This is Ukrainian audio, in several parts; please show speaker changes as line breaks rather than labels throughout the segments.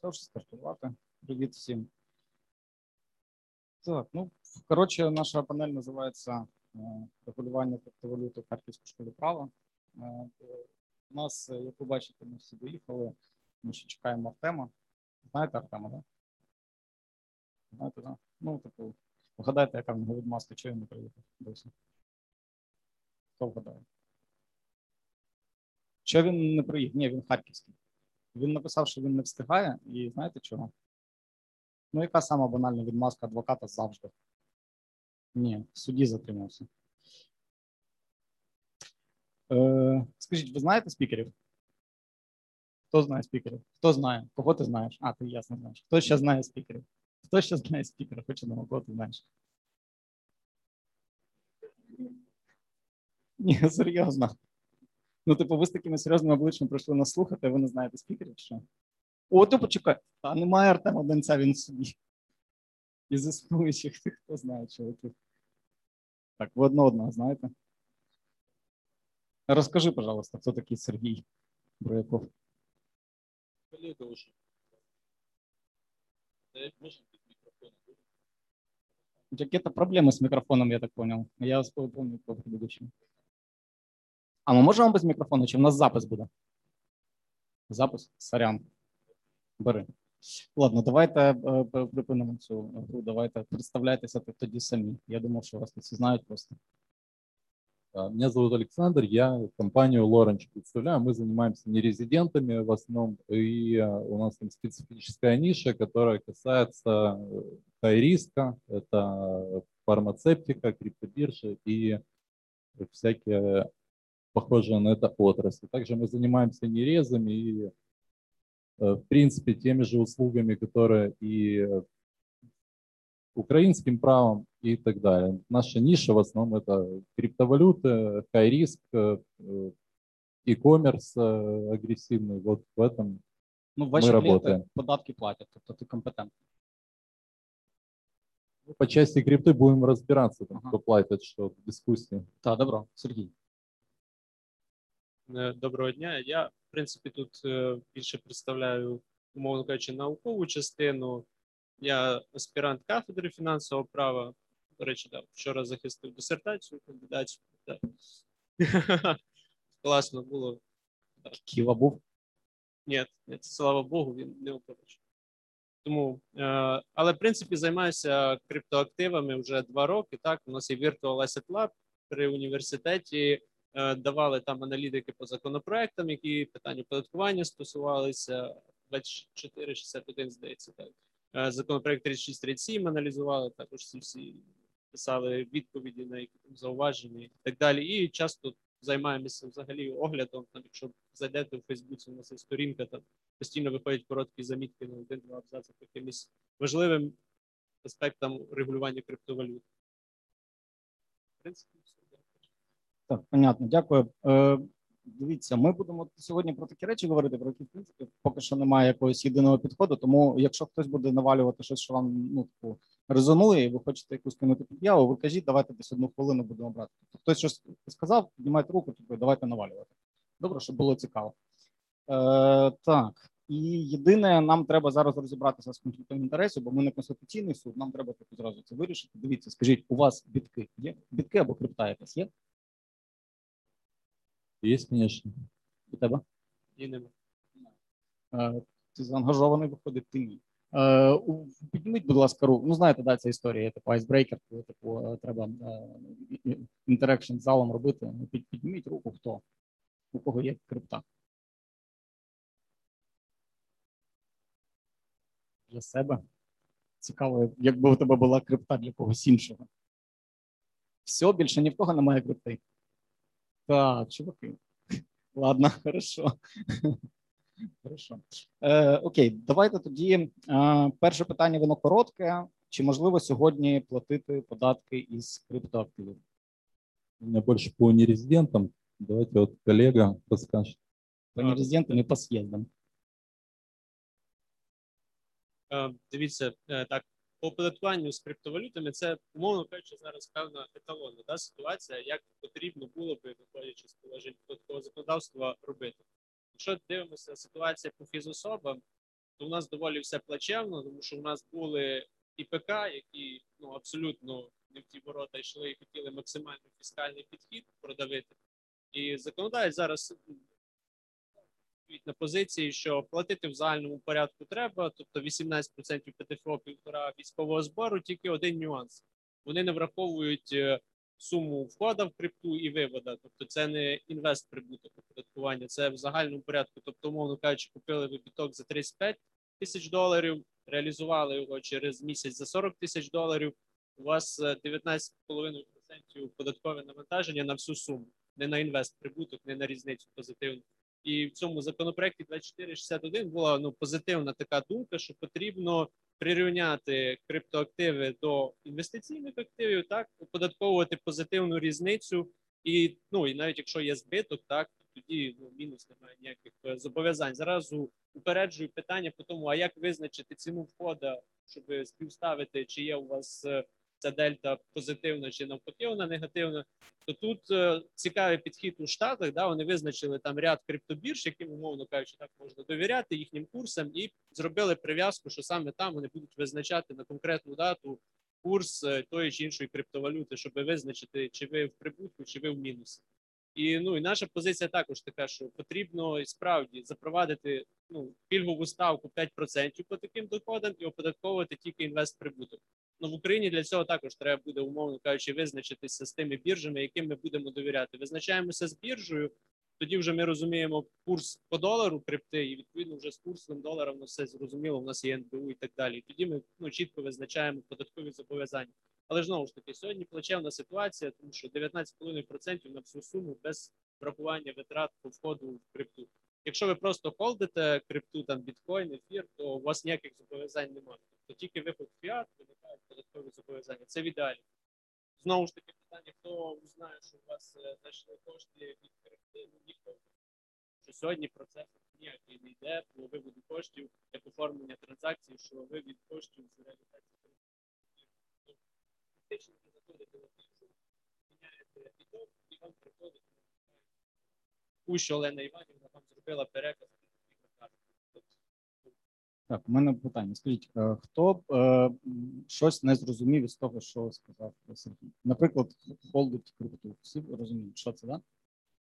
Це вже стартувати. Привіт всім. Так, ну коротше, наша панель називається е, регулювання криптовалюти в Харківській школі права. Е, У нас, е, як ви бачите, ми всі доїхали. Ми ще чекаємо Артема. Знаєте Артема, так? Знаєте, так? Ну, типу, вгадайте, яка в нього відмазка, чого він не приїхав досі. Хто вгадає? Що він не приїхав? Ні, він харківський. Він написав, що він не встигає, і знаєте чого? Ну, яка сама банальна відмазка адвоката завжди? Ні, в суді затримався. Е, Скажіть, ви знаєте спікерів? Хто знає спікерів? Хто знає? Кого ти знаєш? А, ти ясно знаєш. Хто ще знає спікерів? Хто ще знає спікера? Хоч одного, кого ти знаєш? Ні, серйозно. Ну, типу, ви з такими серйозними обличчями прийшли нас слухати, ви не знаєте спікерів, що? О, ти почекай. А немає Артема Донця, він собі. Із існуючих тих, хто знає чоловіків. Так, ви одно одного знаєте? Розкажи, пожалуйста, хто такий Сергій Брояков?
Коллега уже.
Какие-то проблемы с микрофоном, я так понял. Я вас помню по предыдущему. А ми можемо без мікрофону, чи в нас запис буде? Запис? Сорян. Бери. Ладно, давайте е, е, припинимо цю гру. Давайте представляйтеся тоді самі. Я думав, що вас тут всі знають просто.
А, Меня зовут Александр, я компанию Лоранч представляю. Мы занимаемся нерезидентами в основном, и а, у нас там специфическая ниша, которая касается э, хай-риска, это фармацевтика, криптобиржи и всякие похожие на это отрасли. Также мы занимаемся нерезами и, э, в принципе, теми же услугами, которые и э, украинским правом и так далее. Наша ниша в основном это криптовалюты, хай-риск, э, э, e-commerce э, агрессивный. Вот в этом
Ну, ваші
Ми
клієнти
работаємо.
податки платять, тобто ти компетентний.
ну, по части крипты будем разбираться, там,
Ага.
кто платит, что в дискуссии.
Так, добро, Сергій.
Е, Доброго дня. Я, в принципі, тут е, більше представляю, умовно кажучи, наукову частину. Я аспірант кафедри фінансового права. До речі, да, вчора захистив дисертацію кандидатську. Да. Класно було.
Ківа був.
Ні, ні, слава Богу, він не оперечив. Тому, е, але в принципі займаюся криптоактивами вже два роки. Так, у нас є Virtual Asset Lab при університеті. Е, давали там аналітики по законопроектам, які питання оподаткування стосувалися. 2461, здається, так. Е, Законопроект 3637 аналізували, також всі всі писали відповіді на які там зауваження і так далі. І часто займаємося взагалі оглядом. Там, якщо зайдете в Фейсбуці, у нас є сторінка, там постійно виходять короткі замітки на один-два абзаци по якимось важливим аспектам регулювання криптовалют. В принципі.
Так, понятно, дякую. Е, дивіться, ми будемо сьогодні про такі речі говорити, про які в принципі поки що немає якогось єдиного підходу. Тому, якщо хтось буде навалювати щось, що вам ну типу резонує, і ви хочете якусь кинути під'яву, ви кажіть, давайте десь одну хвилину будемо брати. Тобто хтось щось сказав, піднімайте руку, типу, давайте навалювати. Добре, щоб було цікаво. Е, так. І єдине, нам треба зараз розібратися з конфліктом інтересів, бо ми не конституційний суд. Нам треба типу, зразу це вирішити. Дивіться, скажіть, у вас бітки є? Бітки або крипта є?
Есть, конечно.
У тебе?
І нема.
Ти заангажований виходить ти ні. Підніміть, будь ласка, руку. Ну, знаєте, да, ця історія, типу айсбрейкер, коли типу, е, треба interaction з залом робити. Ну, Підніміть руку, хто? У кого є крипта? Для себе. Цікаво, якби у тебе була крипта для когось іншого. Все, більше ні в кого немає крипти. Так, чуваки. Ладно, хорошо. Хорошо. Е, окей, давайте тоді. Е, перше питання, воно коротке. Чи можливо сьогодні платити податки із криптоактивів?
У меня больше по нерезидентам. Давайте вот коллега расскажет.
По нерезидентам і по з'їздам.
Е, Дивіться, е, так, по оподаткуванню з криптовалютами це, умовно кажучи, зараз певна еталонна да, ситуація, як потрібно було би, виходячи з положень податкового законодавства, робити. Якщо дивимося ситуація по фізособам, то у нас доволі все плачевно, тому що у нас були ІПК, які ну абсолютно не в ті ворота йшли і хотіли максимально фіскальний підхід продавити. І законодавець зараз стоїть на позиції, що платити в загальному порядку треба, тобто 18% ПДФО півтора військового збору, тільки один нюанс. Вони не враховують е, суму входа в крипту і вивода. Тобто це не інвест прибуток оподаткування, це в загальному порядку. Тобто, умовно кажучи, купили ви біток за 35 тисяч доларів, реалізували його через місяць за 40 тисяч доларів. У вас е, 19,5% податкове навантаження на всю суму, не на інвест прибуток, не на різницю позитивну. І в цьому законопроекті 2461 була ну позитивна така думка, що потрібно прирівняти криптоактиви до інвестиційних активів, так оподатковувати позитивну різницю, і ну і навіть якщо є збиток, так тоді ну мінус немає ніяких е, зобов'язань. Зразу упереджую питання по тому, а як визначити ціну входа, щоб співставити, чи є у вас е, ця дельта позитивна чи навпаки вона негативна. То тут е, цікавий підхід у Штатах. Да, вони визначили там ряд криптобірж, яким умовно кажучи, так можна довіряти їхнім курсам, і зробили прив'язку, що саме там вони будуть визначати на конкретну дату курс е, тої чи іншої криптовалюти, щоб визначити, чи ви в прибутку, чи ви в мінусі. І ну і наша позиція також така, що потрібно справді запровадити ну пільгову ставку 5% по таким доходам і оподатковувати тільки інвест прибуток. Ну в Україні для цього також треба буде, умовно кажучи, визначитися з тими біржами, яким ми будемо довіряти. Визначаємося з біржею, тоді вже ми розуміємо курс по долару крипти, і відповідно вже з курсом долара воно все зрозуміло. У нас є НБУ і так далі. Тоді ми ну чітко визначаємо податкові зобов'язання. Але ж знову ж таки, сьогодні плачевна ситуація, тому що 19,5% на всю суму без врахування витрат по входу в крипту. Якщо ви просто холдите крипту, там біткоін, ефір, то у вас ніяких зобов'язань немає. Тобто тільки виход фіат виникають податкові зобов'язання. Це в ідеалі. Знову ж таки, питання, хто знає, що у вас е, знайшли кошти від ну ніхто. Що сьогодні процес ніякий не йде по виводу коштів, як оформлення транзакцій, що вивід коштів з реалізації. Фактично ви заходите на біржу, міняєте біток, і вам приходить що Олена Іванівна вам зробила переказ.
Так, у мене питання. Скажіть, е, хто е, щось не зрозумів із того, що сказав Сергій? Наприклад, холдить крипту. Всі розуміють, що це, да?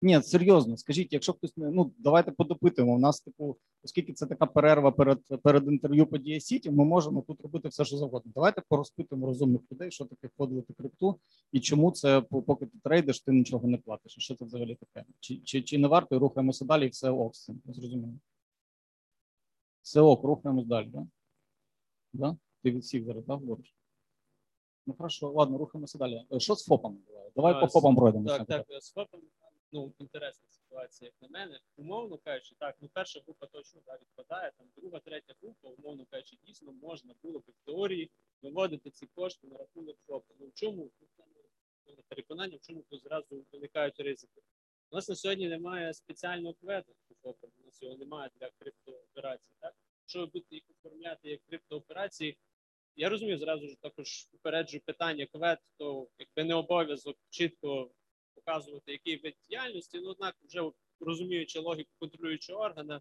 Ні, серйозно, скажіть, якщо хтось не ну давайте подопитуємо. У нас, типу, оскільки це така перерва перед перед інтерв'ю по Дія Сіті, ми можемо тут робити все, що завгодно. Давайте порозпитуємо розумних людей, що таке входити крипту, і чому це поки ти трейдиш, ти нічого не платиш. Що це взагалі таке? Чи, чи, чи не варто і рухаємося далі, і все ок з цим? Зрозуміло. Все ок, рухаємось далі, да? Да? Ти від всіх зараз, да, говориш? Ну хорошо, ладно, рухаємося далі. Е, Що з буває? Давай по ФОПам пройдемо.
Так, так, з ФОПом, ну, інтересна ситуація, як на мене. Умовно кажучи, так, ну перша група точно да, відпадає, там друга, третя група, умовно кажучи, дійсно можна було б в теорії виводити ці кошти на рахунок ФОПу. Ну в чому ну, переконання, в чому тут зразу виникають ризики? У нас на сьогодні немає спеціального кведу у нас немає для криптооперацій. Так? Якщо ви будете їх оформляти як криптооперації, я розумію, зразу ж також упереджу питання квет, то якби не обов'язок чітко показувати, який вид діяльності, ну однак, вже розуміючи логіку контролюючого органа,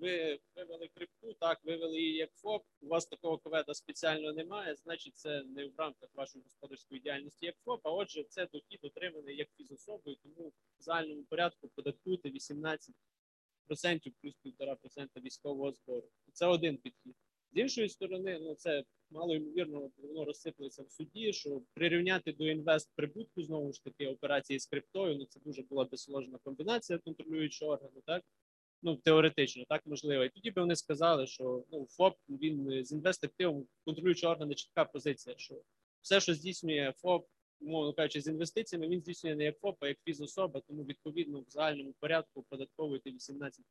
ви вивели крипту, так, вивели її як ФОП, у вас такого кведа спеціально немає, значить, це не в рамках вашої господарської діяльності як ФОП, а отже, це дохід отриманий як фізособою, тому в загальному порядку податкуйте 18% плюс 1,5% військового збору. Це один підхід. З іншої сторони, ну це мало ймовірно, воно розсиплеться в суді, що прирівняти до інвест прибутку знову ж таки операції з криптою. Ну це дуже була би сложна комбінація контролюючого органу, так ну теоретично, так можливо. І тоді би вони сказали, що ну ФОП він з інвестактивом контролюючого органу чітка позиція, що все, що здійснює ФОП, умовно кажучи, з інвестиціями, він здійснює не як ФОП, а як фізособа, тому відповідно в загальному порядку оподатковуєте 18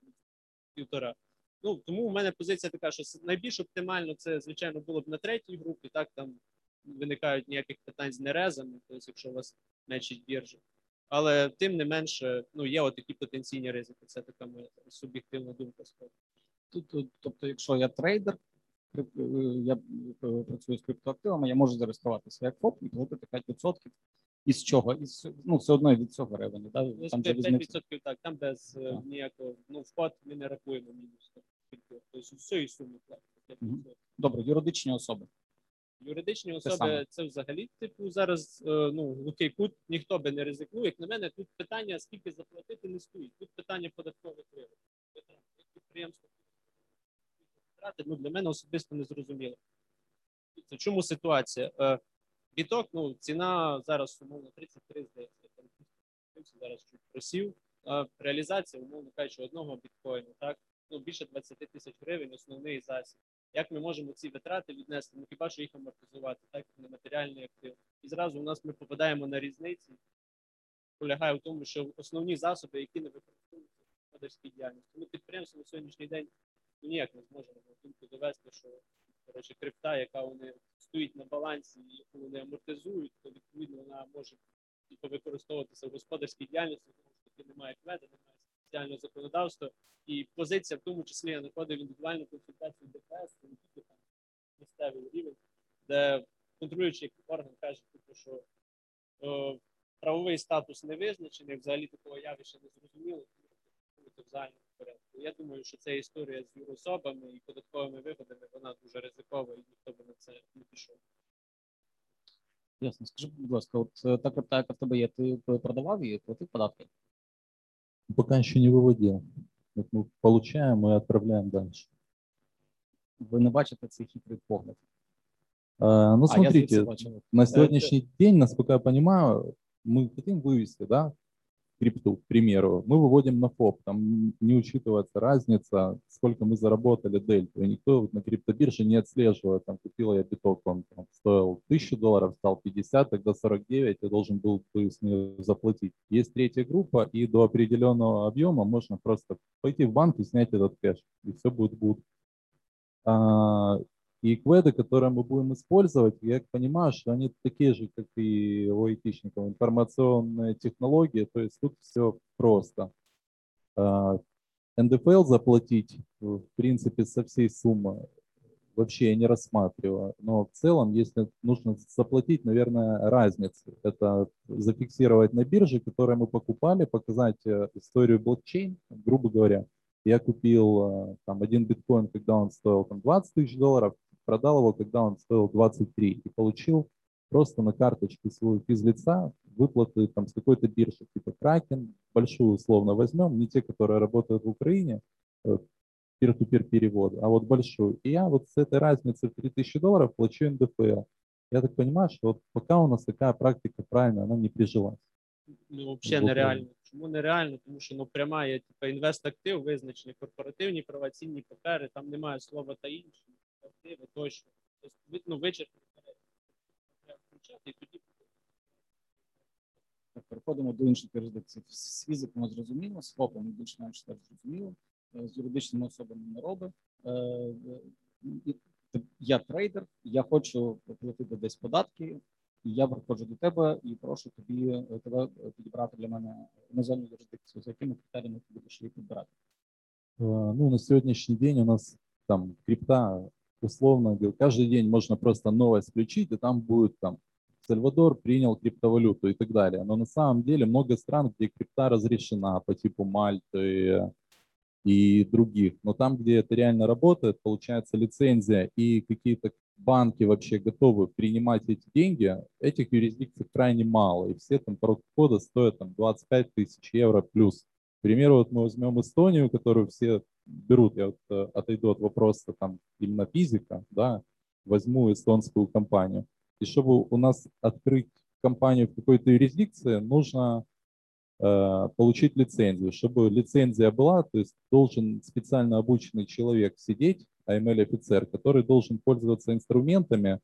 півтора. Ну тому у мене позиція така, що найбільш оптимально це звичайно було б на третій групі. Так там виникають ніяких питань з нерезами, тобто, якщо у вас мечить біржа. Але тим не менше, ну є отакі потенційні ризики. Це така моя суб'єктивна думка.
Тут, тобто, якщо я трейдер, е, я е, працюю з криптоактивами, я можу зареєструватися як ФОП і платити 5%. Із чого? Із, ну, все одно від цього ревені. Да?
Ну,
Там же
5%,
різниця.
так, там без е,
Так.
ніякого ну вход ми не рахуємо мінус. тобто з усієї суми платите.
Мгм. Добре, юридичні особи.
Юридичні особи це взагалі типу зараз е, ну глухий кут, ніхто би не ризикнув. Як на мене, тут питання скільки заплатити не стоїть. Тут питання податкових вигод. Як Підприємство ну для мене особисто не зрозуміло. Це чому ситуація? Е, Біток, ну ціна зараз умовно 33, здається. Зараз чуть просів. Е, Реалізація, умовно кажучи, одного біткоїну, так ну більше 20 тисяч гривень, основний засіб. Як ми можемо ці витрати віднести? Ну хіба що їх амортизувати, так як нематеріальний актив? І зразу у нас ми попадаємо на різниці. Полягає в тому, що основні засоби, які не використовуються в господарській діяльності. Ну, підприємство на сьогоднішній день ну, ніяк не зможе на думку довести, що коротше, крипта, яка вони стоїть на балансі, яку вони амортизують, то відповідно вона може використовуватися в господарській діяльності, тому що таки немає кведи, немає спеціального законодавства. І позиція, в тому числі, я знаходив індивідуальну консультацію ДПС, не тільки там місцевий рівень, де контролюючий орган каже, типу, що е, правовий статус не визначений, взагалі такого явища не зрозуміло, тому це в загальному порядку. Я думаю, що ця історія з юрособами і податковими вигодами вона дуже ризикова, і ніхто би на це не пішов.
Ясно. Скажи, будь ласка, от е, та крипта, яка в тебе є, ти продавав її, платив податки?
Пока еще не выводил. Вот мы получаем и отправляем дальше.
Ви не бачите цей хитрий погляд.
А, ну,
А, я
смотрите,
бачив.
на сегодняшний день, насколько я понимаю, мы хотим вывести, да, крипту, к примеру, мы выводим на ФОП, там не учитывается разница, сколько мы заработали дельту, и никто вот на криптобирже не отслеживает, там купил я биток, он там, стоил 1000 долларов, стал 50, тогда 49, я должен был бы с нее заплатить. Есть третья группа, и до определенного объема можно просто пойти в банк и снять этот кэш, и все будет good. И кведы, которые мы будем использовать, я понимаю, что они такие же, как и у айтишников, информационные технологии, то есть тут все просто. А, НДФЛ заплатить, в принципе, со всей суммы вообще я не рассматриваю. Но в целом, если нужно заплатить, наверное, разницу. Это зафиксировать на бирже, которые мы покупали, показать э, историю блокчейн, грубо говоря. Я купил э, там один биткоин, когда он стоил там 20 тысяч долларов, продал его, когда он стоил 23, и получил просто на карточке свою физлица выплаты там с какой-то биржи, типа Кракен, большую условно возьмем, не те, которые работают в Украине, э, peer-to-peer перевод, а вот большую. И я вот с этой разницы в 3000 долларов плачу НДФЛ. Я так понимаю, что вот пока у нас такая практика правильная, она не прижилась.
Ну, взагалі
Бо-
нереально. Чому нереально? Тому що ну пряма є типу, інвест-актив, визначені корпоративні права, цінні папери, там немає слова та інші, Активи тощо. Тобто, ви- ну, вичерпно треба включати і тоді
Так, переходимо до інших юрисдикцій. З фізиками зрозуміло, з ФОПом більш-менш так зрозуміло, е, з юридичними особами не робить. Е, ти- Я трейдер, я хочу платити десь податки, і я приходжу до тебе і прошу тобі е, тебе підібрати для мене іноземну юрисдикцію, за якими критеріями ти будеш її підбирати.
Ну, на сегодняшний день у нас там крипта, условно говоря, каждый день можно просто новость включить, и там будет там Сальвадор принял криптовалюту и так далее. Но на самом деле много стран, где крипта разрешена по типу Мальты и других. Но там, где это реально работает, получается лицензия и какие-то банки вообще готовы принимать эти деньги, этих юрисдикций крайне мало. И все там порог входа стоят там 25 тысяч евро плюс. К примеру, вот мы возьмем Эстонию, которую все берут, я вот э, отойду от вопроса там именно физика, да, возьму эстонскую компанию. И чтобы у нас открыть компанию в какой-то юрисдикции, нужно э, получить лицензию. Чтобы лицензия была, то есть должен специально обученный человек сидеть, AML-офицер, который должен пользоваться инструментами,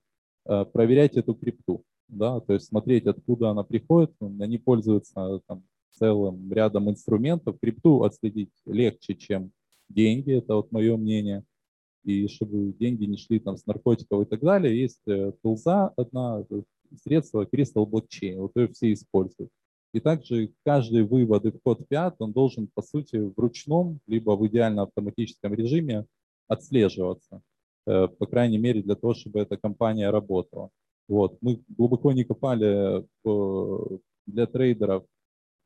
э, проверять эту крипту, да, то есть смотреть, откуда она приходит, они пользуются там, целым рядом инструментов. Крипту отследить легче, чем деньги, это вот мое мнение. И чтобы деньги не шли там с наркотиков и так далее, есть э, тулза одна, э, средство Crystal Blockchain, вот ее все используют. И также каждый вывод и вход в фиат, он должен, по сути, в ручном, либо в идеально автоматическом режиме отслеживаться, э, по крайней мере, для того, чтобы эта компания работала. Вот. Мы глубоко не копали для трейдеров,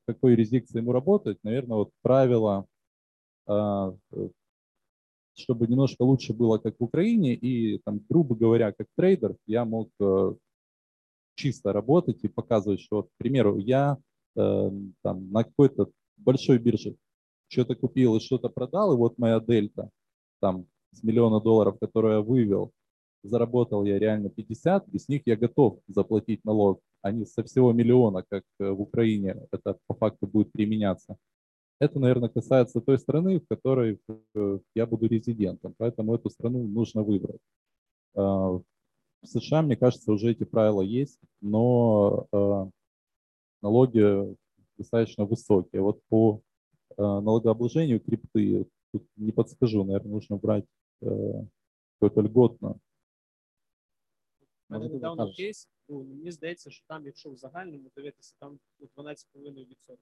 какой юрисдикции ему работать. Наверное, вот правило чтобы немножко лучше было, как в Украине, и там, грубо говоря, как трейдер, я мог э, чисто работать и показывать, что, к примеру, я э, там, на какой-то большой бирже что-то купил и что-то продал, и вот моя дельта там с миллиона долларов, которую я вывел, заработал я реально 50, без них я готов заплатить налог, а не со всего миллиона, как э, в Украине это по факту будет применяться. Это, наверное, касается той страны, в которой э, я буду резидентом, поэтому эту страну нужно выбрать. А, в США, мне кажется, уже эти правила есть, но а, налоги достаточно высокие. Вот по а, налогообложению крипты тут не подскажу, наверное, нужно брать э, какой-то льготно.
У мене недавно кейс, ну, мені здається, що там, якщо в загальному дивитися, там ну, 12,5%.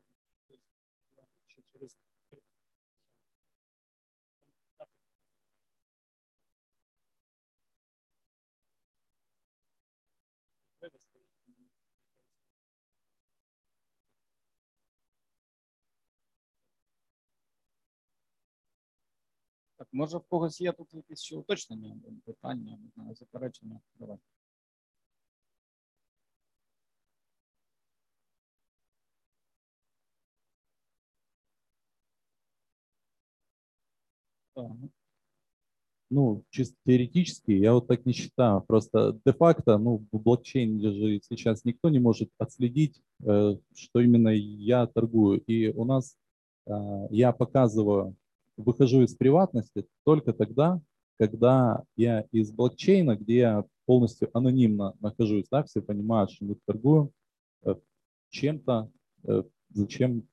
Так, може в когось є тут якісь ще уточнення, питання, заперечення. Давай.
Ну, чисто теоретически, я вот так не считаю. Просто де-факто, ну, в блокчейне же сейчас никто не может отследить, э, что именно я торгую. И у нас э, я показываю, выхожу из приватности только тогда, когда я из блокчейна, где я полностью анонимно нахожусь, да, все понимают, что мы торгуем э, чем-то, зачем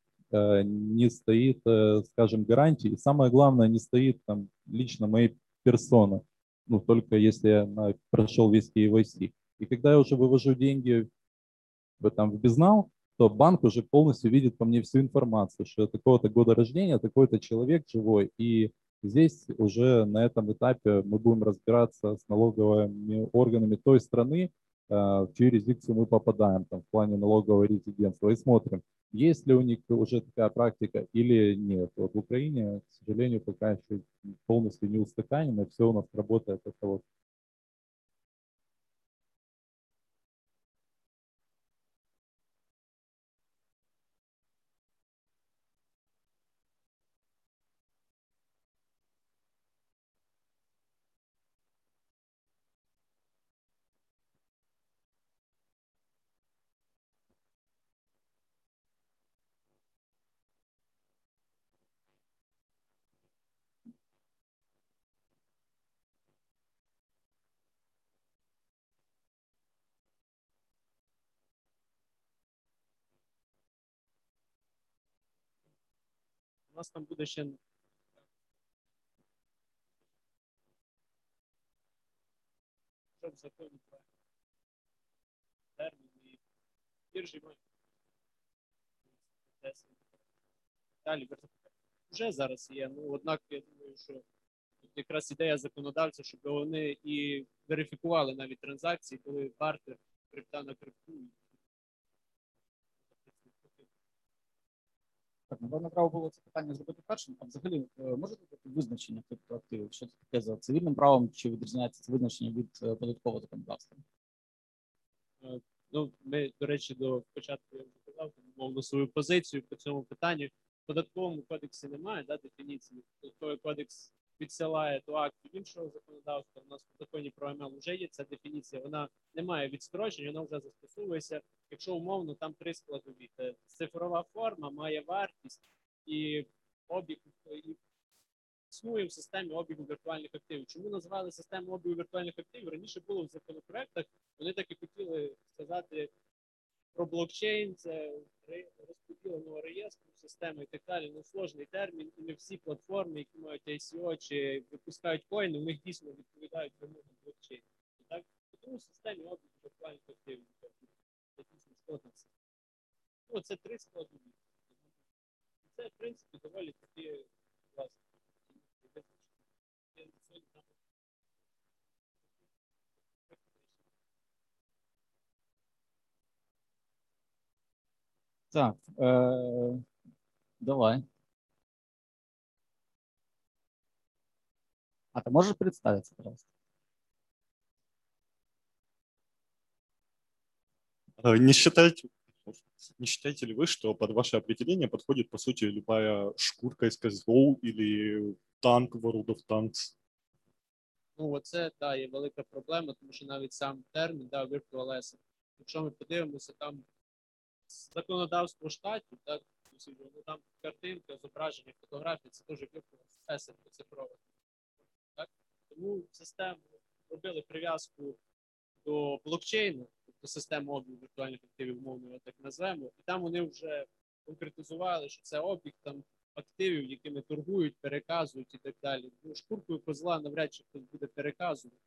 не стоит, э, скажем, гарантии. И самое главное, не стоит там лично моей персоны, ну, только если я прошел весь KYC. И когда я уже вывожу деньги в, там, в безнал, то банк уже полностью видит по мне всю информацию, что я такого-то года рождения, такой-то человек живой. И здесь уже на этом этапе мы будем разбираться с налоговыми органами той страны, э, в чью юрисдикцию мы попадаем там, в плане налогового резидентства, и смотрим, есть ли у них уже такая практика или нет. Вот в Украине, к сожалению, пока еще полностью не устаканено, все у нас работает это вот
У нас там буде ще що в законі про термін і біржі далі вже зараз є. Ну однак я думаю, що тут якраз ідея законодавця, щоб вони і верифікували навіть транзакції, коли бартер крипта на крипту.
Так, напевно, треба було це питання зробити першим. А взагалі може можете дати визначення криптоактивів? Що це таке за цивільним правом? Чи відрізняється це визначення від е, податкового законодавства?
Ну, ми, до речі, до початку я вже казав, мовно свою позицію по цьому питанню. В податковому кодексі немає да, дефініції. Податковий кодекс відсилає до актів іншого законодавства. У нас в законі про МЛ вже є ця дефініція. Вона не має відстрочень, вона вже застосовується. Якщо умовно, там три складові. Це цифрова форма має вартість і обіг і існує в системі обігу віртуальних активів. Чому назвали систему обігу віртуальних активів? Раніше було в законопроектах. Вони так і хотіли сказати про блокчейн, це розподіленого реєстру, системи і так далі. Ну сложний термін, і не всі платформи, які мають ICO чи випускають коїни, у них дійсно відповідають вимогам блокчейну. І Так тому в системі обігу віртуальних активів це дійсно складна система. Ну, це три складові. І це, в принципі, доволі такі власне. Я сьогодні там
Так, е, давай. А ты можешь представиться, пожалуйста?
А, Не считаете, не считаете ли вы, что под ваше определение подходит, по сути, любая шкурка из CSGO или танк в World of Tanks?
Ну, оце та є велика проблема, тому що навіть сам термін да, virtual asset. Якщо ми подивимося там законодавство штатів, так ну там картинка, зображення, фотографії, це virtual asset цифровий. Так? Тому систему робили прив'язку до блокчейну, тобто систему обігу віртуальних активів, умовно його так назвемо, і там вони вже конкретизували, що це обіг там активів, якими торгують, переказують і так далі. Ну, шкуркою козла навряд чи хтось буде переказувати.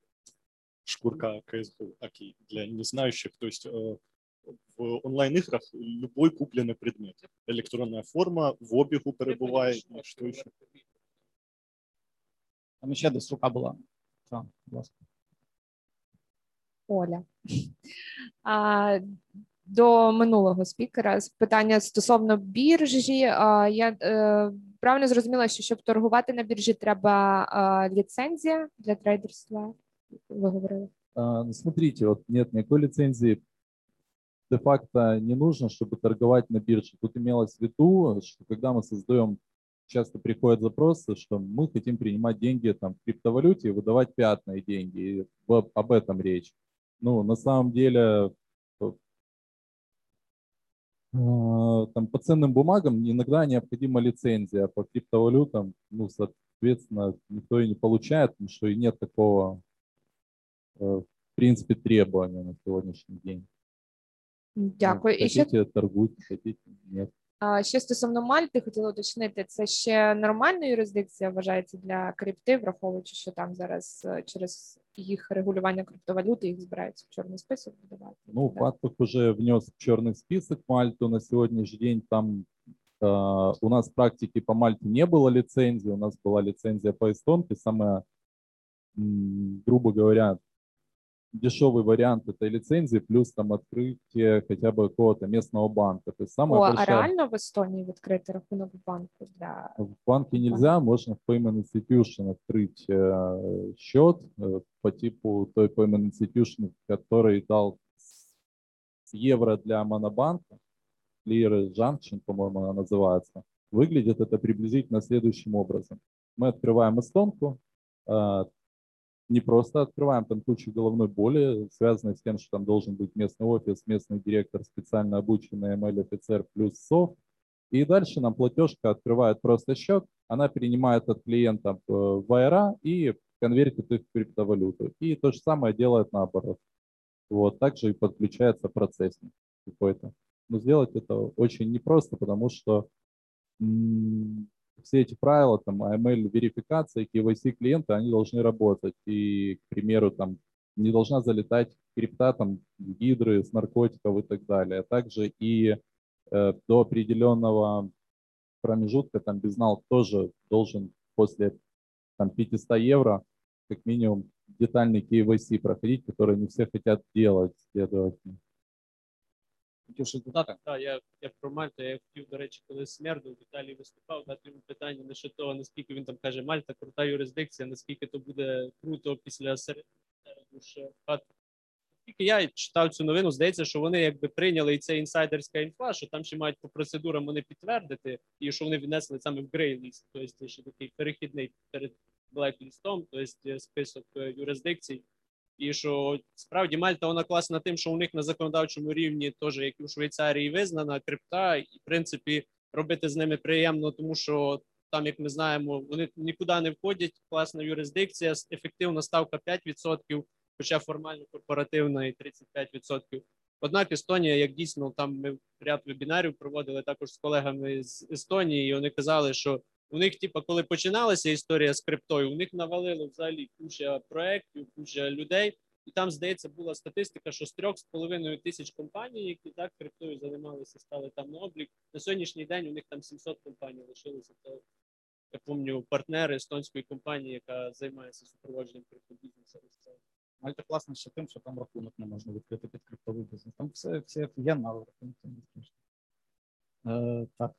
Шкурка CSGO, окей, для незнающих, то есть э, в онлайн-играх любой купленный предмет, электронная форма в обігу перебуває, і що ще?
Там ще десь рука була. Так, будь ласка.
Оля. А, до минулого спікера питання стосовно біржі. А, я е, правильно зрозуміла, що щоб торгувати на біржі, треба а, ліцензія для трейдерства. Ви говорили.
А, ну, Смотрите, вот нет никакой лицензии де-факто не нужно, чтобы торговать на бирже. Тут имелось в виду, что когда мы создаем, часто приходят запросы, что мы хотим принимать деньги там, в криптовалюте и выдавать пятные деньги. И об этом речь. Ну, на самом деле, э, там, по ценным бумагам иногда необходима лицензия, по криптовалютам, ну, соответственно, никто и не получает, потому что и нет такого, э, в принципе, требования на сегодняшний день. Ну,
Дякую. І ще
Хотите, торгуйте, хотите, нет.
А ще стосовно Мальти, хотіла уточнити, це ще нормальна юрисдикція вважається для крипти, враховуючи, що там зараз е, через їх регулювання криптовалюти їх збираються в чорний список додавати.
Ну,
Да.
Фатах уже внес в черный список Мальту на сегодняшний день. Там э, у нас практики по Мальте не было лицензии, у нас была лицензия по эстонке. Самая, м, грубо говоря, дешевый вариант этой лицензии, плюс там открытие хотя бы какого-то местного банка. То есть самая
О, а
большая...
реально в Естонії відкрити рахунок в банку для
В банке нельзя, можно в Payment Institution открыть э, счет э, по типу той Payment Institution, который дал с евро для монобанка, Clear Junction, по-моему, она называется. Выглядит это приблизительно следующим образом. Мы открываем эстонку, э, не просто открываем, там куча головной боли, связанной с тем, что там должен быть местный офис, местный директор, специально обученный ML-офицер плюс СОФ, и дальше нам платежка открывает просто счет, она перенимает от клиента э, в IRA и конвертит их в криптовалюту. И то же самое делает наоборот. Вот, также и подключается процессинг какой-то. Но сделать это очень непросто, потому что все эти правила, там, AML верификация, KYC клиента, они должны работать. И, к примеру, там не должна залетать крипта, там, гидры с наркотиков и так далее. А также и э, до определенного промежутка там безнал тоже должен после там 500 евро как минимум детальный KYC проходить, который не все хотят делать, следовательно.
Хотів щось додати?
Так, я, я про Мальту, я хотів, до речі, коли Смердов Віталій виступав, дати йому питання не що того, наскільки він там каже, Мальта крута юрисдикція, наскільки то буде круто після середини. Тільки я читав цю новину, здається, що вони якби прийняли і це інсайдерська інфа, що там ще мають по процедурам вони підтвердити, і що вони віднесли саме в грейліст, тобто ще такий перехідний перед блеклістом, тобто список е, юрисдикцій. І що справді Мальта вона класна тим, що у них на законодавчому рівні, теж як і у Швейцарії, визнана крипта, і в принципі робити з ними приємно, тому що там, як ми знаємо, вони нікуди не входять. Класна юрисдикція, ефективна ставка 5%, хоча формально корпоративна і 35%. Однак Естонія, як дійсно там ми ряд вебінарів проводили також з колегами з Естонії, і вони казали, що у них, типу, коли починалася історія з криптою, у них навалило взагалі куча проєктів, куча людей. І там, здається, була статистика, що з трьох з половиною тисяч компаній, які так криптою займалися, стали там на облік. На сьогоднішній день у них там 700 компаній лишилося. Це, я пам'ятаю, партнери естонської компанії, яка займається супроводженням криптобізнесу.
Мальта класно ще тим, що там рахунок не можна відкрити під криптовий бізнес. Там все, все це не смішно. Е, так,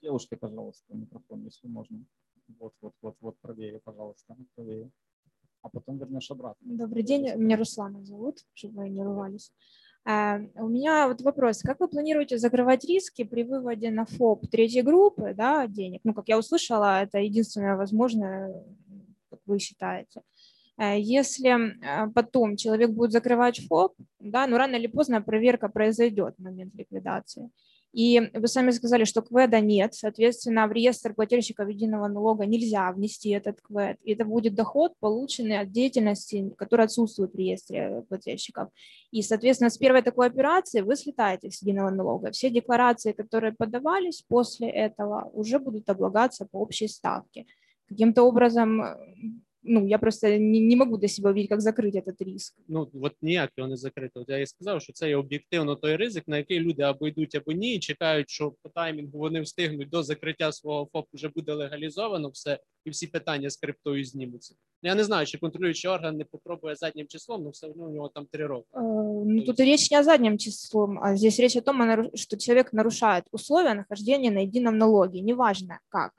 Девушки, пожалуйста, микрофон, если можно. Вот, вот, вот, вот, правее, пожалуйста, правее. А потом вернешь обратно.
Добрый день, меня Руслана зовут, чтобы вы не рвались. Э, У меня вот вопрос, как вы планируете закрывать риски при выводе на ФОП третьей группы да, денег? Ну, как я услышала, это единственное возможное, как вы считаете. Э, Если э, потом человек будет закрывать ФОП, да, ну рано или поздно проверка произойдет в момент ликвидации. И вы сами сказали, что КВЭДа нет, соответственно, в реестр плательщиков единого налога нельзя внести этот КВЭД. И это будет доход, полученный от деятельности, который отсутствует в реестре плательщиков. И, соответственно, с первой такой операции вы слетаете с единого налога. Все декларации, которые подавались после этого, уже будут облагаться по общей ставке. Каким-то образом, ну, я просто не, не могу до себя увидеть, как закрыть этот риск.
Ну от ніяк його не закрити. От я і сказав, що це є об'єктивно той ризик, на який люди або йдуть, або ні, і чекають, що по таймінгу вони встигнуть до закриття свого ФОП вже буде легалізовано все, і всі питання з криптою знімуться. Я не знаю, чи контролюючий орган не попробує заднім числом, але все одно у нього там три роки.
Э, Ну, тут речь не о заднем числом, а здесь речь о том, о нару- что человек нарушает условия нахождения на едином налоге, неважно как.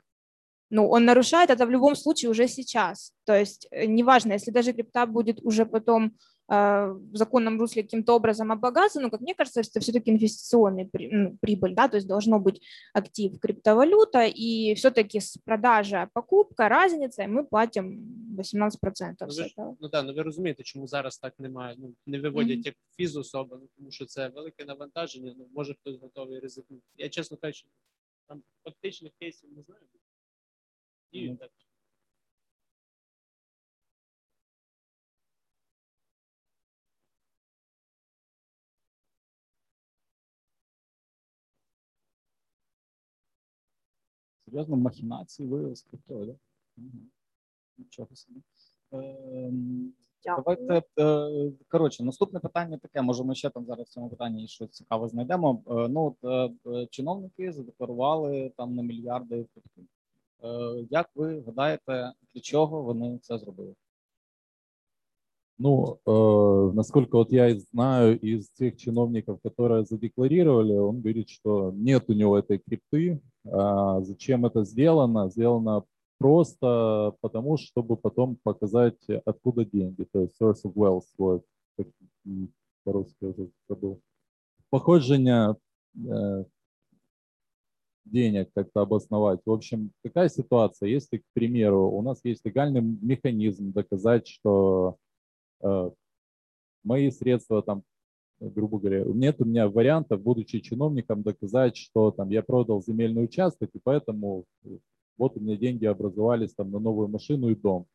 Ну, он нарушает это в любом случае уже сейчас. То есть э, неважно, если даже крипта будет уже потом э, в законном русле каким-то образом облагаться, ну, как мне кажется, это все-таки инвестиционный при- ну, прибыль, да, то есть должно быть актив криптовалюта, и все-таки с продажа, покупка, разница, и мы платим 18%
Ну,
с
ви ж-
этого.
Ну так, ну ви розумієте, чому зараз так немає. Ну не виводять як фізособа, ну тому що це велике навантаження. Ну може хтось готовий ризикнути. Я чесно кажучи, там фактичних кейсів не знаю. Так.
Серйозно, махінації з криптою, да? Нічого собі. Ем, Давайте е, коротше, наступне питання таке. Може, ми ще там зараз в цьому питанні щось цікаве знайдемо. Е, Ну от е, чиновники задекларували там на мільярди крипту. Як ви гадаєте, для чого вони це зробили?
Ну, э, насколько вот я знаю из тех чиновников, которые задекларировали, он говорит, что нет у него этой крипты. А зачем это сделано? Сделано просто потому, чтобы потом показать, откуда деньги, то есть source of wealth, вот, по-русски уже забыл. Походжение э, денег как-то обосновать. В общем, какая ситуация? Если, к примеру, у нас есть легальный механизм доказать, что э, мои средства там, грубо говоря, нет у меня варианта, будучи чиновником, доказать, что там я продал земельный участок, и поэтому вот у меня деньги образовались там на новую машину и дом.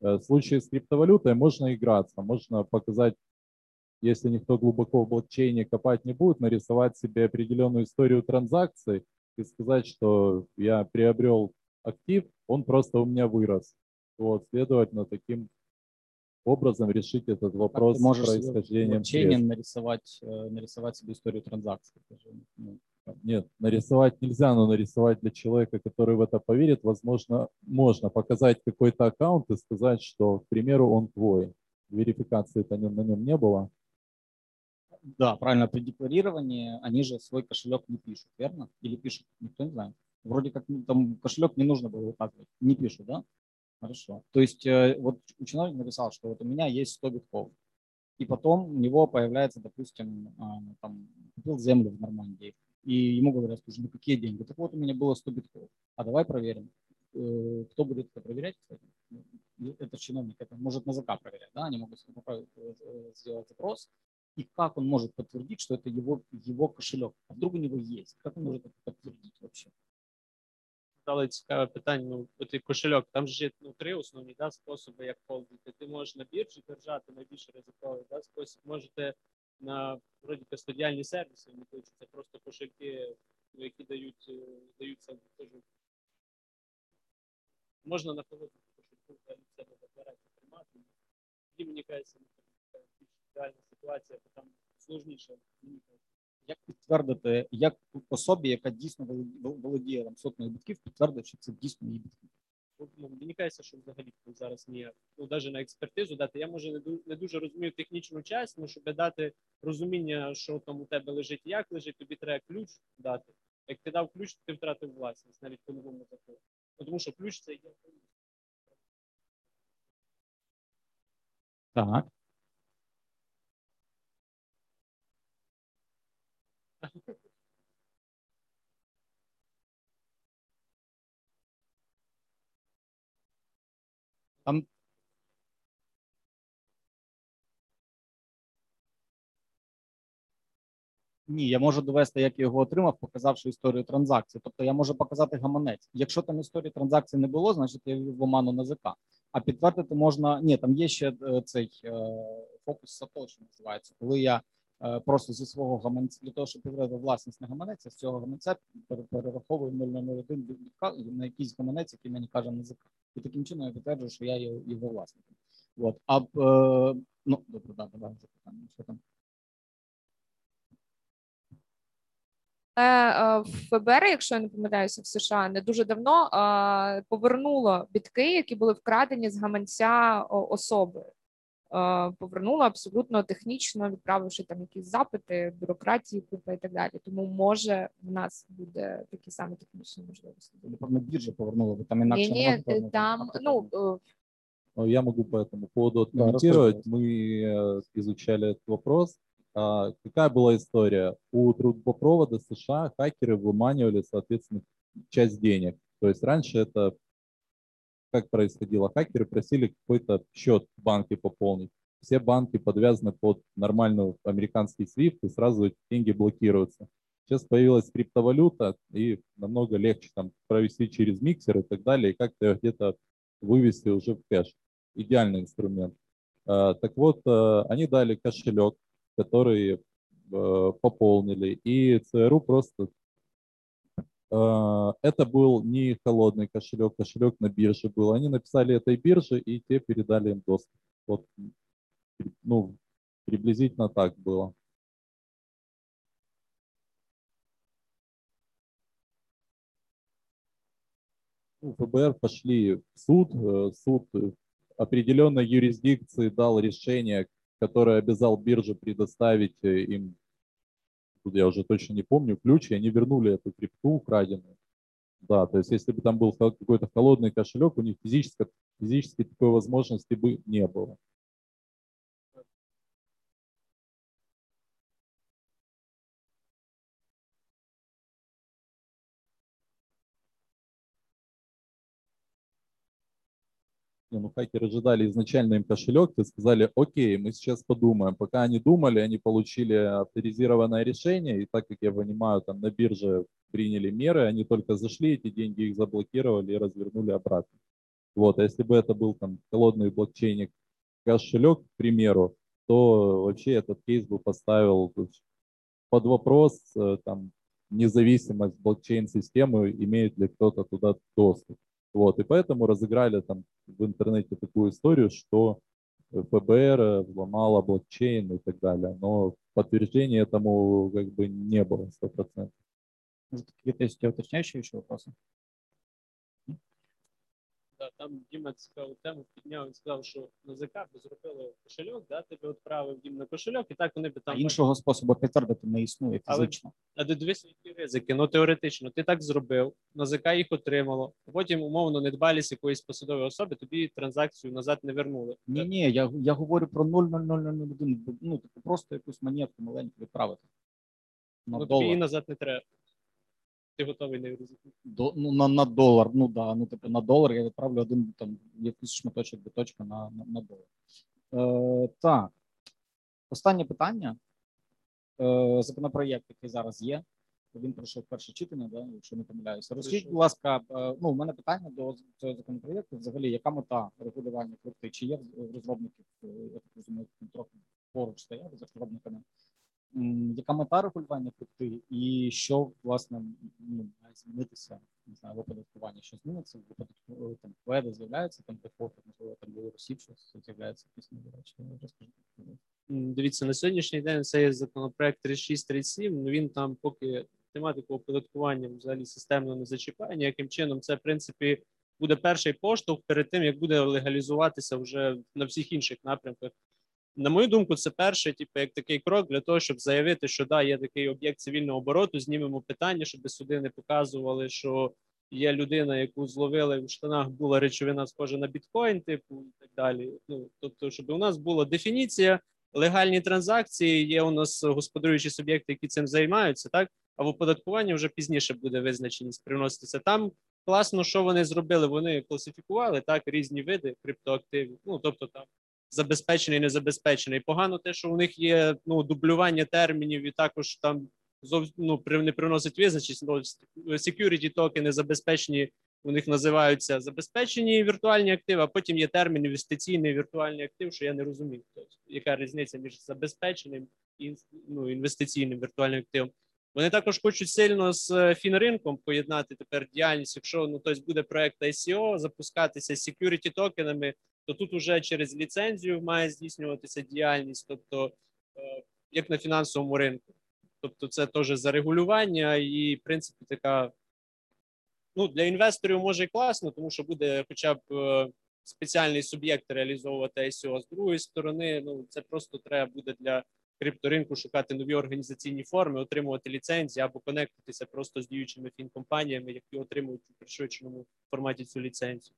Э, В случае с криптовалютой можно играться, можно показать, если никто глубоко в блокчейне копать не будет, нарисовать себе определенную историю транзакций и сказать, что я приобрел актив, он просто у меня вырос. Вот, следовательно, таким образом решить этот
Как
вопрос
ты
с происхождением средств.
нарисовать, э, нарисовать себе историю транзакций? Ну,
Нет, нарисовать нельзя, но нарисовать для человека, который в это поверит, возможно, можно показать какой-то аккаунт и сказать, что, к примеру, он твой. Верификации-то на нем не было.
Да, правильно, при декларировании они же свой кошелек не пишут, верно? Или пишут, никто не знает. Вроде как ну, там кошелек не нужно было указывать, не пишут, да? Хорошо. То есть э, вот чиновник написал, что вот у меня есть 100 битков, и потом у него появляется, допустим, а, там, купил землю в Нормандии, и ему говорят, слушай, ну какие деньги? Так вот у меня было 100 битков, а давай проверим. Э, Кто будет это проверять, кстати? Ну, Это чиновник, это может НЗК проверять, да? Они могут э, э, сделать запрос, и как он может подтвердить, что это его, его кошелек? А вдруг у него есть? Как он может это подтвердить вообще?
Дали цікаве питання. Ну, от кошельок, там є ну, три основні да, способи, як холдити. Ти можеш на біржі держати найбільш ризиковий да, спосіб. Можете на вроді кастодіальні сервіси, це просто кошельки, ну, які дають, е, даються теж. Можна на холодному кошельку в себе тримати. Мені кажеться, ну, реальна ситуація, бо там сложніше.
Як підтвердити, як особі, яка дійсно володіє- там сотнею бітків, підтвердити, що це дійсно її бітки?
Ну, мені кажеться, що взагалі зараз ніяк. Ну, навіть на експертизу дати. Я може не ду- не дуже розумію технічну часть, ну, щоб дати розуміння, що там у тебе лежить, як лежить, тобі треба ключ дати. Як ти дав ключ, то ти втратив власність, навіть по новому закону. Ну, Тому що ключ це є.
Так. Там Ні, я можу довести, як я його отримав, показавши історію транзакції. Тобто я можу показати гаманець. Якщо там історії транзакції не було, значить я в оману на. А підтвердити можна. Ні, там є ще е, цей е, фокус Сатоші називається, коли я просто зі свого гаманця для того, щоб підтвердити власність на гаманець, з цього гаманця перераховую 001 від- на якийсь гаманець, який мені каже НЗК. І таким чином я підтверджую, що я є його власником. От. А е, ну добре, да, давай запитання. Що там?
Е, ФБР, якщо я не помиляюся, в США не дуже давно е, повернуло бітки, які були вкрадені з гаманця особи. Е, Повернуло абсолютно технічно, відправивши там якісь запити, бюрократії, купа і так далі. Тому може в нас буде такі самі технічні можливості.
Напевно, біржа повернула, бо там інакше
Ні,
не можна
ні,
повернути.
там
А хто
ну
повернув?
е,
Ну, Я могу по этому поводу
Да,
откомментировать.
расскажи,
Мы э, изучали этот вопрос. А, Какая была история? У трубопровода США хакеры выманивали, соответственно, часть денег. То есть раньше это как происходило? Хакеры просили какой-то счет в банке пополнить. Все банки подвязаны под нормальный американский SWIFT, и сразу эти деньги блокируются. Сейчас появилась криптовалюта, и намного легче там провести через миксер и так далее, и как-то где-то вывести уже в кэш. Идеальный инструмент. А, Так вот, э, они дали кошелек, который э, пополнили, и ЦРУ просто это был не холодный кошелек, кошелек на бирже был. Они написали этой бирже, и те передали им доступ. Вот, ну, приблизительно так было. Ну, ФБР пошли в суд, э, суд э, определенной юрисдикции дал решение, которое обязал биржу предоставить э, им, тут я уже точно не помню, ключ, и они вернули эту крипту украденную. Да, то есть если бы там был хо- какой-то холодный кошелек, у них физически, физически такой возможности бы не было. Не, ну хакеры ожидали изначально им кошелек и сказали, окей, мы сейчас подумаем. Пока они думали, они получили авторизированное решение, и так как я понимаю, там на бирже приняли меры, они только зашли, эти деньги их заблокировали и развернули обратно. Вот, а если бы это был там холодный блокчейн кошелек, к примеру, то вообще этот кейс бы поставил под вопрос э, там независимость блокчейн-системы, имеет ли кто-то туда доступ. Вот, и поэтому разыграли там в интернете такую историю, что ФБР э, взломало блокчейн и так далее. Но подтверждения этому как бы не было 100%.
Может, какие-то есть уточняющие еще вопросы?
Да, там Діма цікаву тему підняв. Він сказав, що на ЗК би зробили кошельок, да, ти би відправив їм на кошельок, і так вони би
А
там.
іншого способу підтвердити не існує
Але-
фізично.
А де дивись, які ризики. Ну теоретично, ти так зробив, на ЗК їх отримало, а потім умовно недбалість якоїсь посадової особи, тобі транзакцію назад не вернули.
Ні, ні, я, я говорю про 0,0001, ну, типу, просто якусь монетку маленьку відправити. На
Ну, тобі її назад не треба. Ти готовий не ризикнути.
До, ну, на, на долар, ну да, ну типу на долар я відправлю один там якийсь шматочок біточка на, на, на долар. Е, так. Останнє питання. Е, законопроєкт, який зараз є. Він пройшов перше читання, да, якщо не помиляюся. Розкажіть, будь ласка, е, ну, у мене питання до цього законопроєкту. Взагалі, яка мета регулювання крипти? Чи є розробників, е, я так розумію, трохи поруч стояли з розробниками? Яка мета регулювання крипти і що власне ну, має змінитися не знаю, в оподаткуванні, що зміниться в оподаткуванні там кведи з'являються там дефолти, можливо, там було росів, що з'являється якісь нові речі.
Дивіться, на сьогоднішній день це є законопроект 3637, ну він там поки тематику оподаткування взагалі системно не зачіпає ніяким чином. Це, в принципі, буде перший поштовх перед тим, як буде легалізуватися вже на всіх інших напрямках. На мою думку, це перший, типу, як такий крок для того, щоб заявити, що да, є такий об'єкт цивільного обороту, знімемо питання, щоб суди не показували, що є людина, яку зловили в штанах, була речовина схожа на біткоін, типу і так далі. Ну тобто, щоб у нас була дефініція, легальні транзакції, є у нас господарюючі суб'єкти, які цим займаються, так а в оподаткуванні вже пізніше буде визначеність приноситися. Там класно, що вони зробили. Вони класифікували так різні види криптоактивів. Ну тобто там забезпечений, незабезпечений. Погано те, що у них є ну дублювання термінів, і також там зов, ну, не приносить визначеність. Security токени забезпечені. У них називаються забезпечені віртуальні активи, а потім є термін інвестиційний віртуальний актив, що я не розумію. Тобто, яка різниця між забезпеченим і ну, інвестиційним віртуальним активом. Вони також хочуть сильно з е, фінринком поєднати тепер діяльність. Якщо ну тобто буде проект ICO, запускатися security токенами, то тут уже через ліцензію має здійснюватися діяльність, тобто е, як на фінансовому ринку. Тобто, це теж зарегулювання і в принципі така. Ну, для інвесторів може і класно, тому що буде хоча б е, спеціальний суб'єкт реалізовувати ICO. З другої сторони, ну це просто треба буде для крипторинку шукати нові організаційні форми, отримувати ліцензії або конектитися просто з діючими фінкомпаніями, які отримують у пришвидшеному форматі цю ліцензію.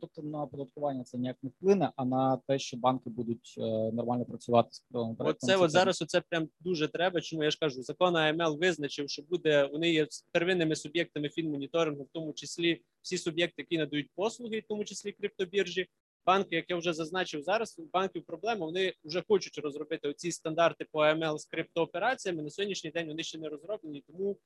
Тобто на оподаткування це ніяк не вплине, а на те, що банки будуть е, нормально працювати з криптовим
От
проектом,
це от зараз оце прям дуже треба. Чому я ж кажу, закон АМЛ визначив, що буде вони є первинними суб'єктами фінмоніторингу, в тому числі всі суб'єкти, які надають послуги, в тому числі криптобіржі. Банки, як я вже зазначив зараз, у банків проблема. Вони вже хочуть розробити оці стандарти по АМЛ з криптоопераціями. На сьогоднішній день вони ще не розроблені, тому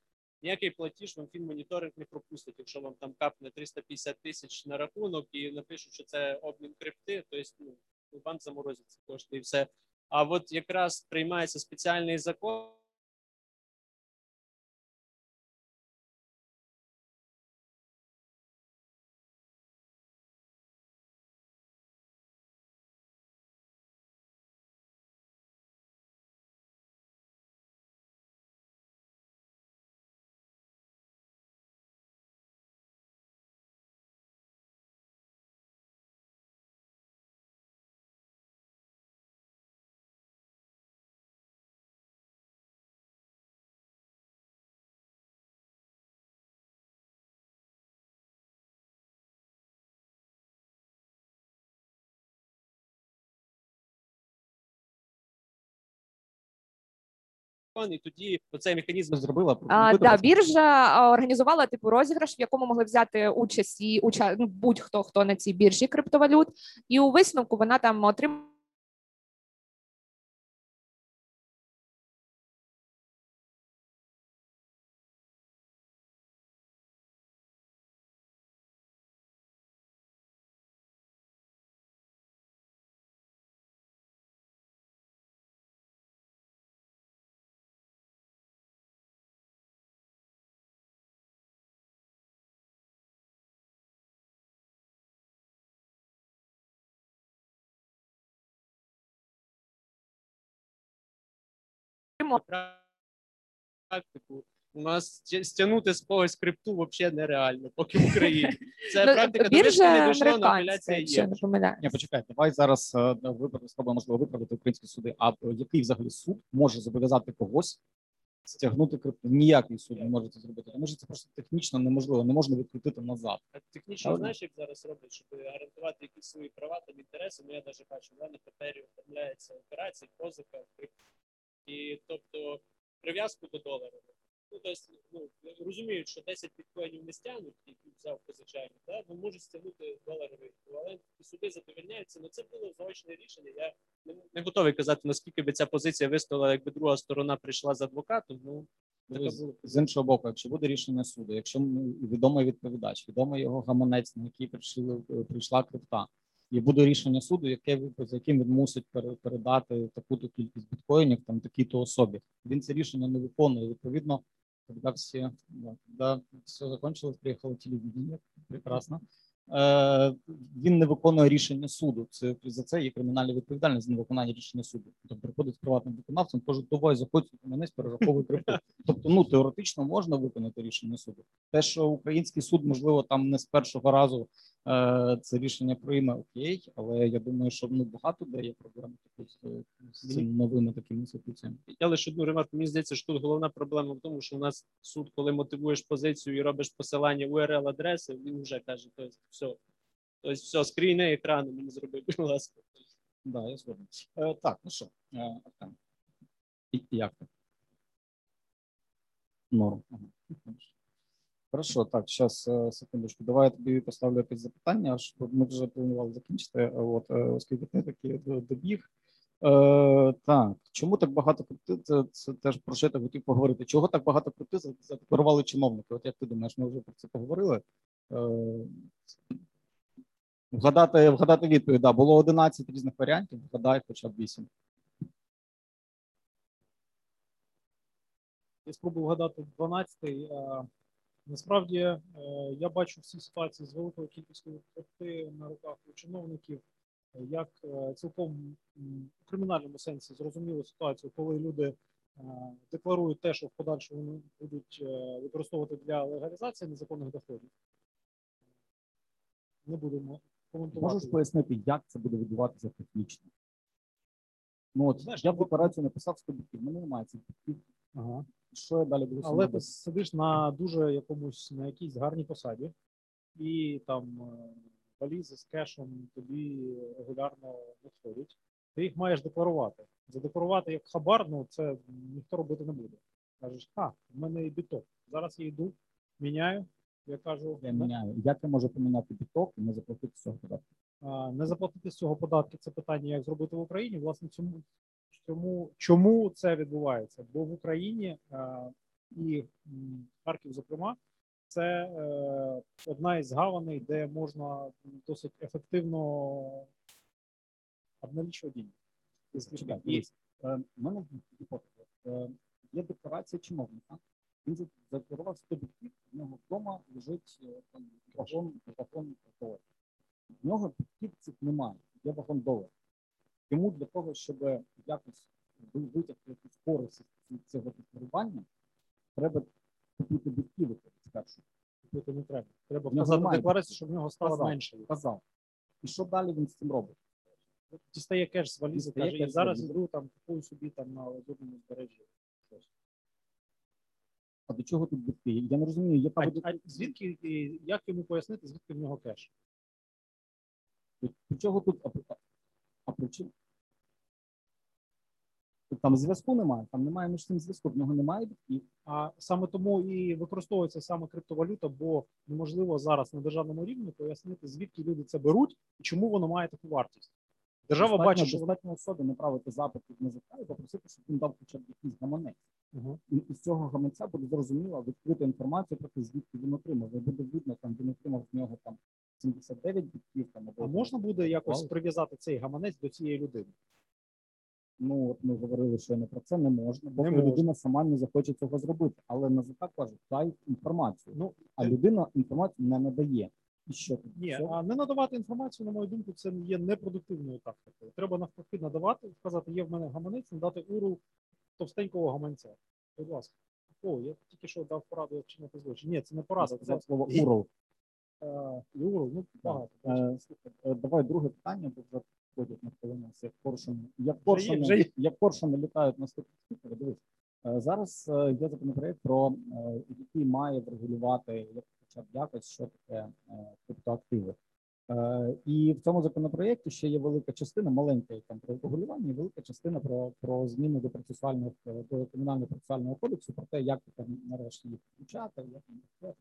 ніякий платіж вам фінмоніторинг не пропустить. Якщо вам там капне 350 тисяч на рахунок і напишуть, що це обмін крипти, то есть, ну, банк заморозить кошти і все. А от якраз приймається спеціальний закон. І тоді цей механізм
зробила
А, да, біржа організувала типу розіграш, в якому могли взяти участь і уча... ну, будь-хто хто на цій біржі криптовалют, і у висновку вона там отримала.
Практику. У нас стягнути з когось крипту взагалі нереально, поки в Україні. Це
Ну,
практика до
біржа
не дійшла, але апеляція є.
Ні, почекайте, давай зараз е, виправ- спробуємо можливо виправдати українські суди. А е, який взагалі суд може зобов'язати когось стягнути крипту? Ніякий суд не може це зробити, тому що це просто технічно неможливо, не можна відкрутити назад.
А Технічно
Правильно.
знаєш, як зараз роблять, щоб гарантувати якісь свої права та інтереси. Ну я навіть бачу, в мене папері оформляється операції, позика, крипто. І тобто прив'язку до долара. Ну, тобто, ну, розуміють, що 10 біткоїнів не стягнуть, які взяв позичальник, да? ну можуть стягнути доларовий еквівалент, і суди задовольняються. Ну це було заочне рішення. Я не, не готовий казати, наскільки би ця позиція вистояла, якби друга сторона прийшла з адвокатом. Ну така
З, з іншого боку, якщо буде рішення суду, якщо ну, відомий відповідач, відомий його гаманець, на який прийшли, прийшла крипта, і буде рішення суду, яке за яким він мусить пере- передати таку-то кількість біткоїнів там такій-то особі. Він це рішення не виконує. Відповідно, коли всі да, все закончилось, приїхало телевідення, прекрасно. Е, він не виконує рішення суду. Це за це є кримінальна відповідальність за невиконання рішення суду. Тобто приходить з приватним виконавцем, каже, давай заходь мене перераховуй крипту. Тобто, ну теоретично можна виконати рішення суду. Те, що український суд, можливо, там не з першого разу це рішення прийме окей, але я думаю, що ну багато де є проблеми такі з, з цими новими такими інституціями.
Я лише одну ремарку. Мені здається, що тут головна проблема в тому, що у нас суд, коли мотивуєш позицію і робиш посилання url адреси, він вже каже, то есть, все. Тобто, все, скрійни екрану мені зроби, будь ласка.
Да, я згоден. Е, так, ну що, е, Артем, як? Норм. Ага. Хорошо, так, зараз секундочку. Давай я тобі поставлю якесь запитання. аж Ми вже планували закінчити, от, е, оскільки ти таки добіг. Е, так, чому так багато крути? Це, це теж про що я хотів поговорити. Чого так багато за- задекларували чиновники? От як ти думаєш, ми вже про це поговорили? Е, Вгадати, вгадати відповідь. Да, було 11 різних варіантів, вгадай хоча б 8.
Я спробую вгадати 12-й. Насправді е, я бачу всі ситуації з великою кількістю крипти на руках у чиновників, як е, цілком у кримінальному сенсі зрозумілу ситуацію, коли люди е, декларують те, що в подальшому будуть використовувати для легалізації незаконних доходів. Не будемо коментувати.
Можеш пояснити, як це буде відбуватися технічно? Ну, от
Знаєш,
я в декларацію написав 100 бітків, мене немає цих.
Ага.
Що я далі буду
Але ти сидиш на дуже якомусь на якійсь гарній посаді, і там е, валізи з кешем тобі регулярно надходять. Ти їх маєш декларувати. Задекларувати як хабар, ну це ніхто робити не буде. Кажеш, а, в мене є біток. Зараз я йду, міняю. Я кажу,
Я
«Не-
міняю. Як я можу поміняти біток і не заплатити з цього податку?
не заплатити з цього податки. Це питання, як зробити в Україні. Власне, цьому чому, чому це відбувається? Бо в Україні а, і Харків, зокрема, це е, одна із гаваней, де можна досить ефективно обналічувати деньги.
Чекай, е, в мене. Е, Є декларація чиновника. Він за- задекларував 100 бітків, в нього вдома лежить е, там вагон, вагон доларів. В нього бітків цих немає, є вагон доларів. Йому для того, щоб якось ви- витягти якусь користь з цього декларування, треба купити бітків спершу.
Купити не треба. Треба вказати декларацію, щоб в нього стало менше.
Казав. І що далі він з цим робить?
Дістає кеш з валізи,
Дістає
каже, я
з
зараз
валізи.
йду там купую собі там на лазурному збережжі. щось.
А до чого тут бітки? Я не розумію, яка
А,
буде
а звідки і як йому пояснити, звідки в нього кеш?
До чого тут а, а, а причин? Там зв'язку немає, там немає між цим зв'язку, в нього немає бітків.
А саме тому і використовується саме криптовалюта, бо неможливо зараз на державному рівні пояснити, звідки люди це беруть і чому воно має таку вартість. Держава
Достатньо-
бачить, що
достатньо особі направити запит від НЗК і попросити, щоб він дав хоча б якийсь гаманець.
Мгм.
І із цього гаманця буде зрозуміло відкрита інформація про те, звідки він отримав. І буде видно, там він отримав з нього там 79 бітків. Там або
а можна буде якось
Вау.
прив'язати цей гаманець до цієї людини?
Ну от ми говорили, що не про це не можна, бо
Не можна.
людина сама не захоче цього зробити. Але НЗК каже, дай інформацію.
Ну
А людина інформацію не надає. І що тут?
ні,
Все?
а не надавати інформацію, на мою думку, це є непродуктивною тактикою. Треба навпаки надавати, сказати, є в мене гаманець, надати уру товстенького гаманця. Будь ласка. О, я тільки що дав пораду, як чинити злочин. Ні, це не порада, це
сказав слово урол.
Е, і уру, ну багато.
Е, е, Давай друге питання, бо вже ходять на хвилину як коршуни. Як
Вже є, вже є.
як коршуни літають на ступі. Дивись, зараз є законопроект, про який має врегулювати хоча б якось, що таке криптоактиви. І в цьому законопроєкті ще є велика частина, маленька там про регулювання, і велика частина про, про зміни до процесуальних до кримінального процесуального кодексу, про те, як там нарешті їх включати, як їх включати.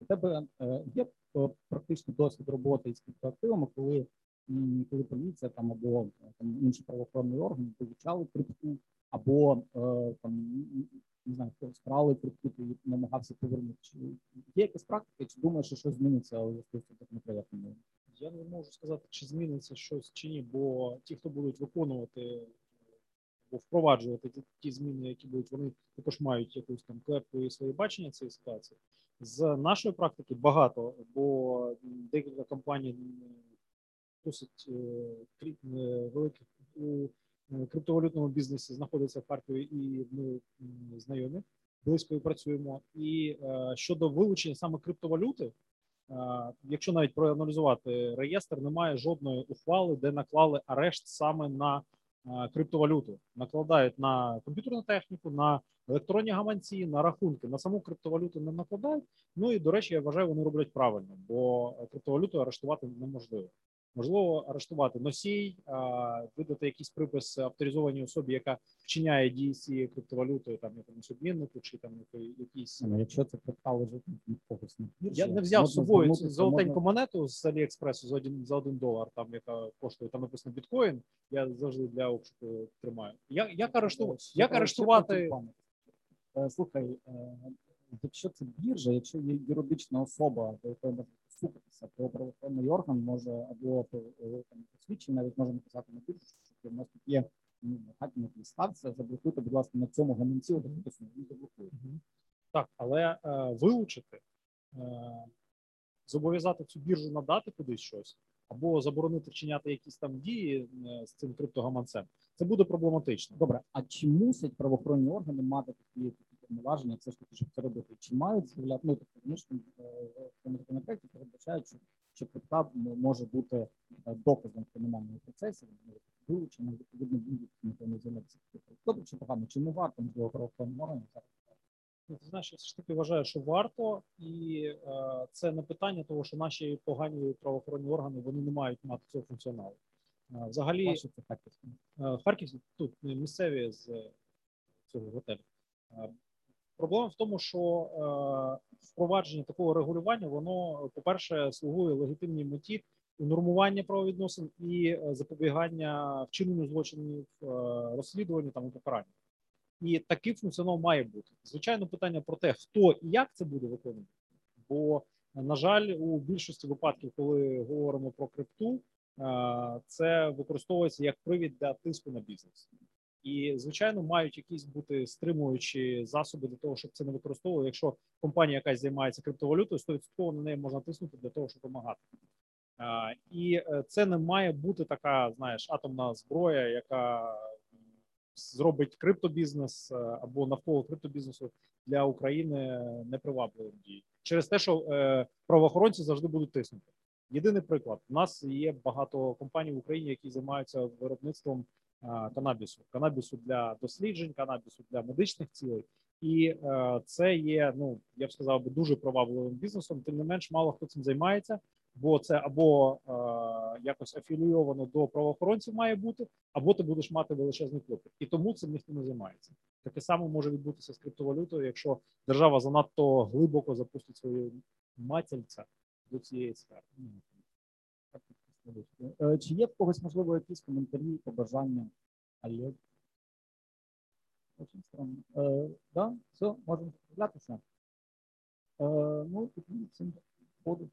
У тебе е, є е, практичний досвід роботи із криптоактивами, коли, коли поліція там або е, там інші правоохоронні органи вивчали крипту, або там не знаю, хто скрали крипту і намагався повернути. Чи є якась практика, чи думаєш, що щось зміниться у зв'язку з законопроектом?
Я не можу сказати, чи зміниться щось чи ні, бо ті, хто будуть виконувати або впроваджувати ті, ті зміни, які будуть, вони також мають якусь там клепку і своє бачення цієї ситуації. З нашої практики багато, бо декілька компаній досить е, е, великих у е, криптовалютному бізнесі знаходяться в Харкові, і ми знайомі близько працюємо. І щодо вилучення саме криптовалюти, якщо навіть проаналізувати реєстр, немає жодної ухвали, де наклали арешт саме на криптовалюту. Накладають на комп'ютерну техніку, на електронні гаманці, на рахунки. На саму криптовалюту не накладають. Ну і до речі, я вважаю, вони роблять правильно, бо криптовалюту арештувати неможливо. Можливо, арештувати носій, видати якийсь припис авторизованій особі, яка вчиняє дії з цією криптовалютою, там якомусь обміннику чи там який- якийсь.
Ну, Якщо це крипта лежить на когось на біржі,
Я не взяв з собою цю золотеньку
можна-
монету з Аліекспресу за один за один долар, там яка коштує там написано біткоін. Я завжди для обшуку тримаю. Я як арештувати? Як арештувати?
Слухай, е, якщо це біржа, якщо є юридична особа, до якої можна поступитися, то правоохоронний орган може або е, посвідчення навіть може написати на біржу, що в нас тут є ну, хатні підставця, заблокуйте, будь ласка, на цьому гаманці, от написано, заблокує.
Так, але е, вилучити, е, зобов'язати цю біржу надати кудись щось, або заборонити вчиняти якісь там дії е, з цим криптогаманцем, це буде проблематично.
Добре, а чи мусять правоохоронні органи мати такі повноваження, все ж таки, щоб це робити? Чи мають з'являти? Ну тобто, вони ж е, в законопроекті передбачають, що, що крипта може бути е, доказом в кримінальному процесі, може відповідно напевно займатися. Добре чи погано? Чи не варто можливо правоохоронним органам зараз?
Знаєш, я все ж таки вважаю, що варто, і е, це не питання того, що наші погані правоохоронні органи вони не мають мати цього функціоналу. Е, взагалі,
це Харківський.
Е, Харків тут місцеві з е, цього готелю. Проблема в тому, що е, впровадження такого регулювання, воно, по-перше, слугує легітимній меті унормування правовідносин і е, запобігання вчиненню злочинів, е, розслідуванню там і покаранню. І такий функціонал має бути. Звичайно, питання про те, хто і як це буде виконувати. Бо, на жаль, у більшості випадків, коли говоримо про крипту, це використовується як привід для тиску на бізнес. І, звичайно, мають якісь бути стримуючі засоби для того, щоб це не використовували. Якщо компанія якась займається криптовалютою, 100% на неї можна тиснути для того, щоб допомагати. І е, це не має бути така, знаєш, атомна зброя, яка зробить криптобізнес е, або навколо криптобізнесу для України непривабливим дією. Через те, що е, правоохоронці завжди будуть тиснути. Єдиний приклад: у нас є багато компаній в Україні, які займаються виробництвом канабісу, канабісу для досліджень, канабісу для медичних цілей, і е, це є, ну я б сказав би дуже привабливим бізнесом. Тим не менш, мало хто цим займається, бо це або е, якось афілійовано до правоохоронців має бути, або ти будеш мати величезний клопіт. І тому цим ніхто не займається. Таке саме може відбутися з криптовалютою, якщо держава занадто глибоко запустить свою матільця до цієї сфери.
Е, Чи є в когось, можливо, якісь коментарі, побажання? Олег? Очень странно. Е, да, все, можемо справлятися. Е, ну, всім ходу.